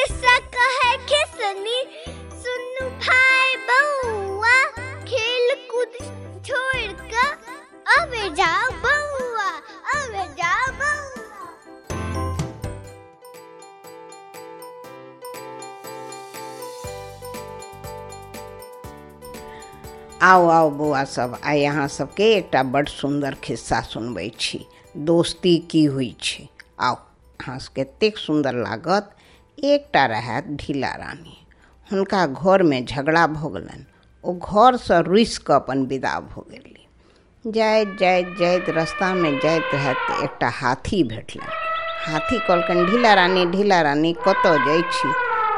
खिस्सा कहे खिसनी। सुनु भाई बउआ खेल कूद छोड़ अबे बउआ अबे आओ आओ बौआ सब आइ अहाँ सबके एकटा बड्ड सुन्दर खिस्सा सुनबै छी। दोस्ती की होइ छै? आउ अहाँ सबके सुन्दर लागत। एकटा रहैत ढीला रानी। हुनका घरमे झगड़ा भऽ गेलनि। ओ घरसँ रुसि कऽ अपन विदा भऽ गेली जाइत जाइत जाइत रस्तामे जाइत रहैत एकटा हाथी भेटलनि। हाथी कहलकनि, ढीला रानी ढीला रानी, कतऽ जाइ छी?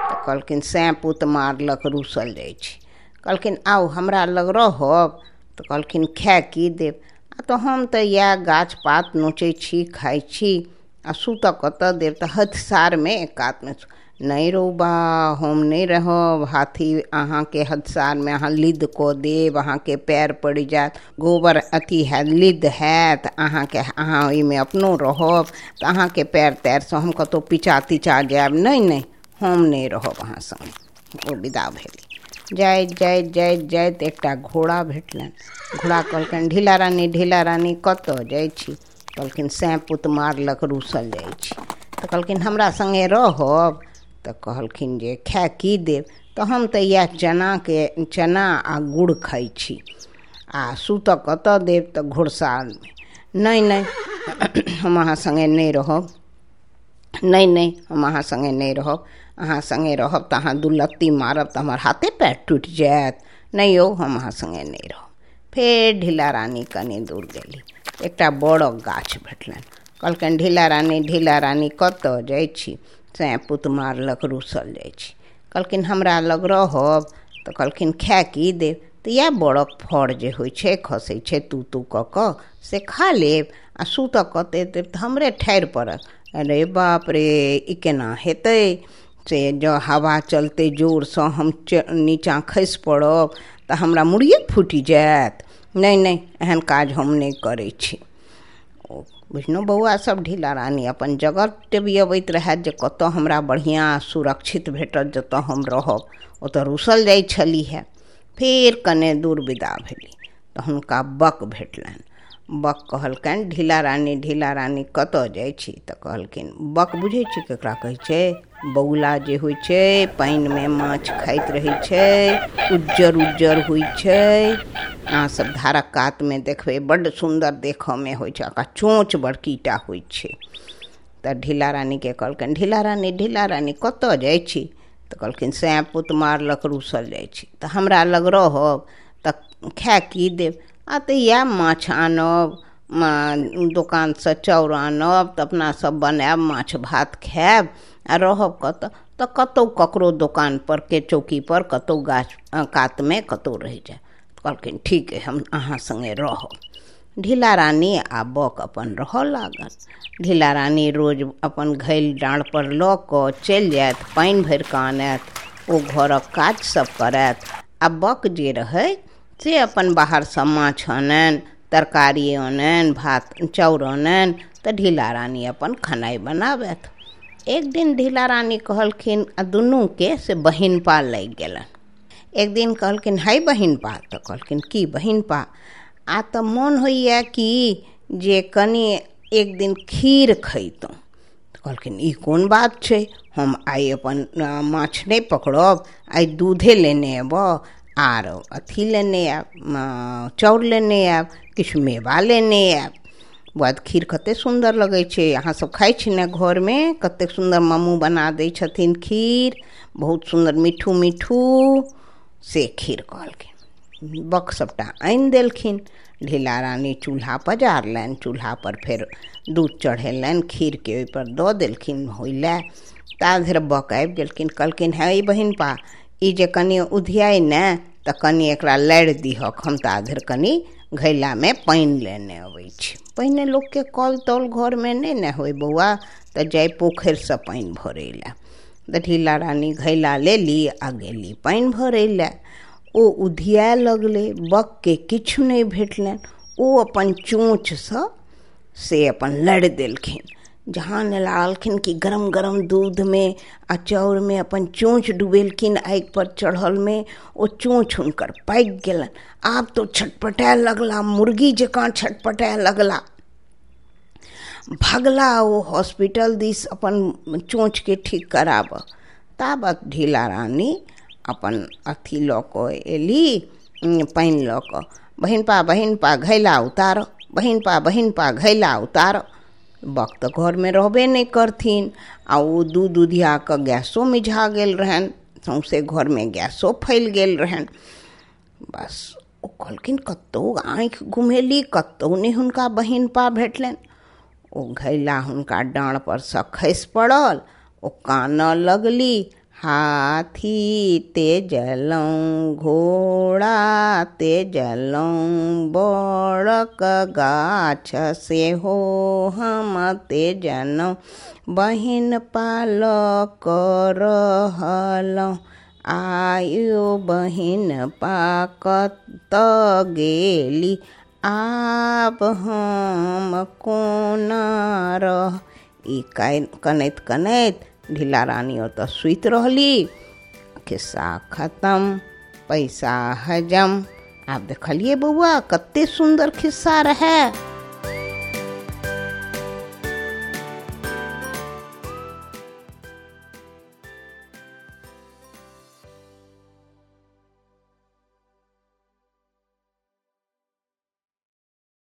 तऽ कहलखिन, सैँ पुत मारलक रूसल जाइ छी। कहलखिन, आउ हमरा लग रहब। तऽ कहलखिन खाए की देब? आ तऽ हम तऽ इएह गाछ पात नोचै छी, खाइ छी। आ सुतऽ कतऽ देब? तऽ हथसारमे एकातमे नहि रौ बा हम नहि रहब हाथी अहाँके हथसारमे अहाँ लिद्द दे देब अहाँके पैर पड़ि जायत गोबर अथी हैत लिद्द हैत अहाँके अहाँ ओहिमे अपनो रहब तऽ अहाँके पैर तैरसँ हम कतहु पिचा तिचा जायब नहीं, नहि, हम नहि रहब अहाँ सङ्गे ओ विदा भेली। जाइत जाइत जाइत जाइत एकटा घोड़ा भेटलनि। घोड़ा कहलकनि, ढीला रानी ढीला रानी कतऽ जाइ छी? कहलखिन सैँ पुत मारलक रूसल जाइ छी। तऽ कहलखिन, हमरा सङ्गे रहब। तऽ कहलखिन जे खाए की देब? तऽ हम तऽ इएह चनाके, चना आ गुड़ खाइ छी। आ सुतऽ कतऽ देब तऽ घोड़सालमे नहि नहि, हम अहाँ सङ्गे नहि रहब। नहि नहि, हम अहाँ सङ्गे नहि रहब। अहाँ सङ्गे रहब तऽ अहाँ दू लत्ती मारब तऽ हमर हाथे पैर टुटि जायत। नहि यौ, हम अहाँ सङ्गे नहि रहब। फेर ढीला रानी कनि दूर गेली। एकटा बड़क गाछ भेटलनि। कहलकनि, ढीला रानी ढीला रानी, कतऽ जाइ छी? सैँ पुत मारलक रूसल जाइ छी। हमरा लग रहब। तऽ कहलखिन खाए की देब? तऽ इएह बड़क फड़ जे होइ छै, खसै छै, तू तू कऽ कऽ, से खा लेब, आ सुतऽ कते देब हमरे ठाढ़ि पड़त। अरे बाप रे, ई केना हेतै? से जँ हवा चलतै जोरसँ, हम नीचाँ खसि पड़ब, तऽ हमरा मुड़िए फूटि जायत। नहि नहि, एहन काज हम नहि करै छी। ओ बउआ सब ढीला रानी अपन जगह अबैत रहत जे कत हमरा बढ़िया सुरक्षित भेटत जतऽ हम रहब। रुसल जाइ छली है फिर कने दूर विदा भेली। तो हुनका बक भेटलनि। बक कहलकनि ढीला रानी ढीला रानी कतऽ जाइ छी? कहलखिन, बक बुझै ककरा कहै छै? बौला जे होइ छै, पानिमे माछ खाइत रहै छै, उज्जर उज्जर होइ छै। अहाँसभ धारक कातमे देखबै, बड्ड सुन्दर देखऽमे होइ छै ओकरा चोँच बड़कीटा होइ छै। तऽ ढीला रानीके कहलकनि ढीला रानी ढीला रानी कतऽ जाइ छी? तऽ कहलखिन सैँ पुत मारलक, रूसल जाइ छी। तऽ हमरा लग रहब तऽ खाए की देब? तऽ इएह माछ आनब दोकानसँ चाउर आनब तऽ अपनासभ बनायब, माछ भात खायब, आ रहब कतऽ तऽ कतहु ककरो दोकानपर के चौकीपर कतहु गाछ कातमे कतहु रहि जाय। कहलखिन, ठीक अइ हम अहाँ सङ्गे रहब। ढीला रानी आ बक अपन रहऽ लागल। ढीला रानी रोज अपन घैल डाँढ़पर लऽ कऽ चलि जायत पानि भरि कऽ आनत, ओ घरक काज सब करत आ बक जे रहै से अपन बाहरसँ माछ आननि तरकारी आननि भात, चाउर आननि तऽ ढीला रानी अपन खेनाइ बनाबथि एक दिन ढीला रानी कहलखिन, आ दुनूके से बहिनपा लागि गेलनि। एक दिन कहलखिन, हाय बहिनपा तऽ कहलखिन, की बहिनपा आ तऽ मोन होइए कि जे कनि एक दिन खीर खैतहुँ तऽ कहलखिन, ई कोन बात छै? हम आइ अपन माछ नहि पकड़ब, आइ दूधे लेने अयबऽ आर अथी लेने आयब चाउर लेने आयब किछु मेवा लेने आयब बाद खीर कतेक सुन्दर लगै छै। अहाँसभ खाइ छी ने घरमे? कतेक सुन्दर मम्मू बना दै छथिन खीर। बहुत सुन्दर मिठू मिठू। से खीर कहलखिन। बक सभटा आनि देलखिन। ढीला रानी चूल्हा पजारलनि। चूल्हापर फेर दूध चढ़ेलनि। खीरके ओहिपर दऽ देलखिन होइ लए ता धरि बक आबि गेलखिन। कहलखिन, हे बहिनपा ई जे कनि उधियाइ ने तऽ कनि एकरा लारि दिहक हम ता धरि कनि घैलामे पानि लेने अबै छी। पहिने लोकके कल तल घरमे नहि ने होइ बौआ तऽ जाय पोखरिसँ पानि भरै लए तऽ रानी घैला लेली आ गेली पानि भरै लए ओ उधियाए लगलै, बकके किछु नहि भेटलनि। ओ अपन चोँचसँ से अपन लड़ि देलखिन। जहाँ लालखिन कि गरम गरम दूध में आ चाउर में अपन चोंच डुबेलखिन आगि पर चढ़ल में वो चोंच हुनकर पाकि गेलन। आब तो छटपटाए लगला, मुर्गी जकाँ छटपटाए लगला। भगला ओ हॉस्पिटल दिस अपन चोंच के ठीक कराब। ताबत ढीला रानी, अपन अथी लऽ कऽ एली पानि लऽ कऽ। बहिन पा बहिन पा, घैला उतार। बहिन पा बहिन पा, घैला उतार। वक्त घर में रहबे नहीं करथिन। आ ओ दूध दुधियाके गैसो मिझा गेल रहनि, सौंसे घर में गैसो फैल गेल रहनि। बस ओ कहलखिन कतहु आँखि घुमेली कतहु नहि हुनका बहिन पा भेटलनि। ओ घैला हुनका डाँढ़पर सँ खसि पड़ल, ओ कान लगली हाथी तेजलहुँ घोड़ा तेजलहुँ बड़क गाछ सेहो हम तेजलहुँ बहिन पालक रहलहुँ आयो बहिन पा कतऽ गेली। आब हम कोना रह? ई कनैत कनैत ढीला रानी ओतऽ सुति रहली। खिस्सा खत्म, पैसा हजम। आब देखलिए बौआ कते सुंदर खिस्सा रहै।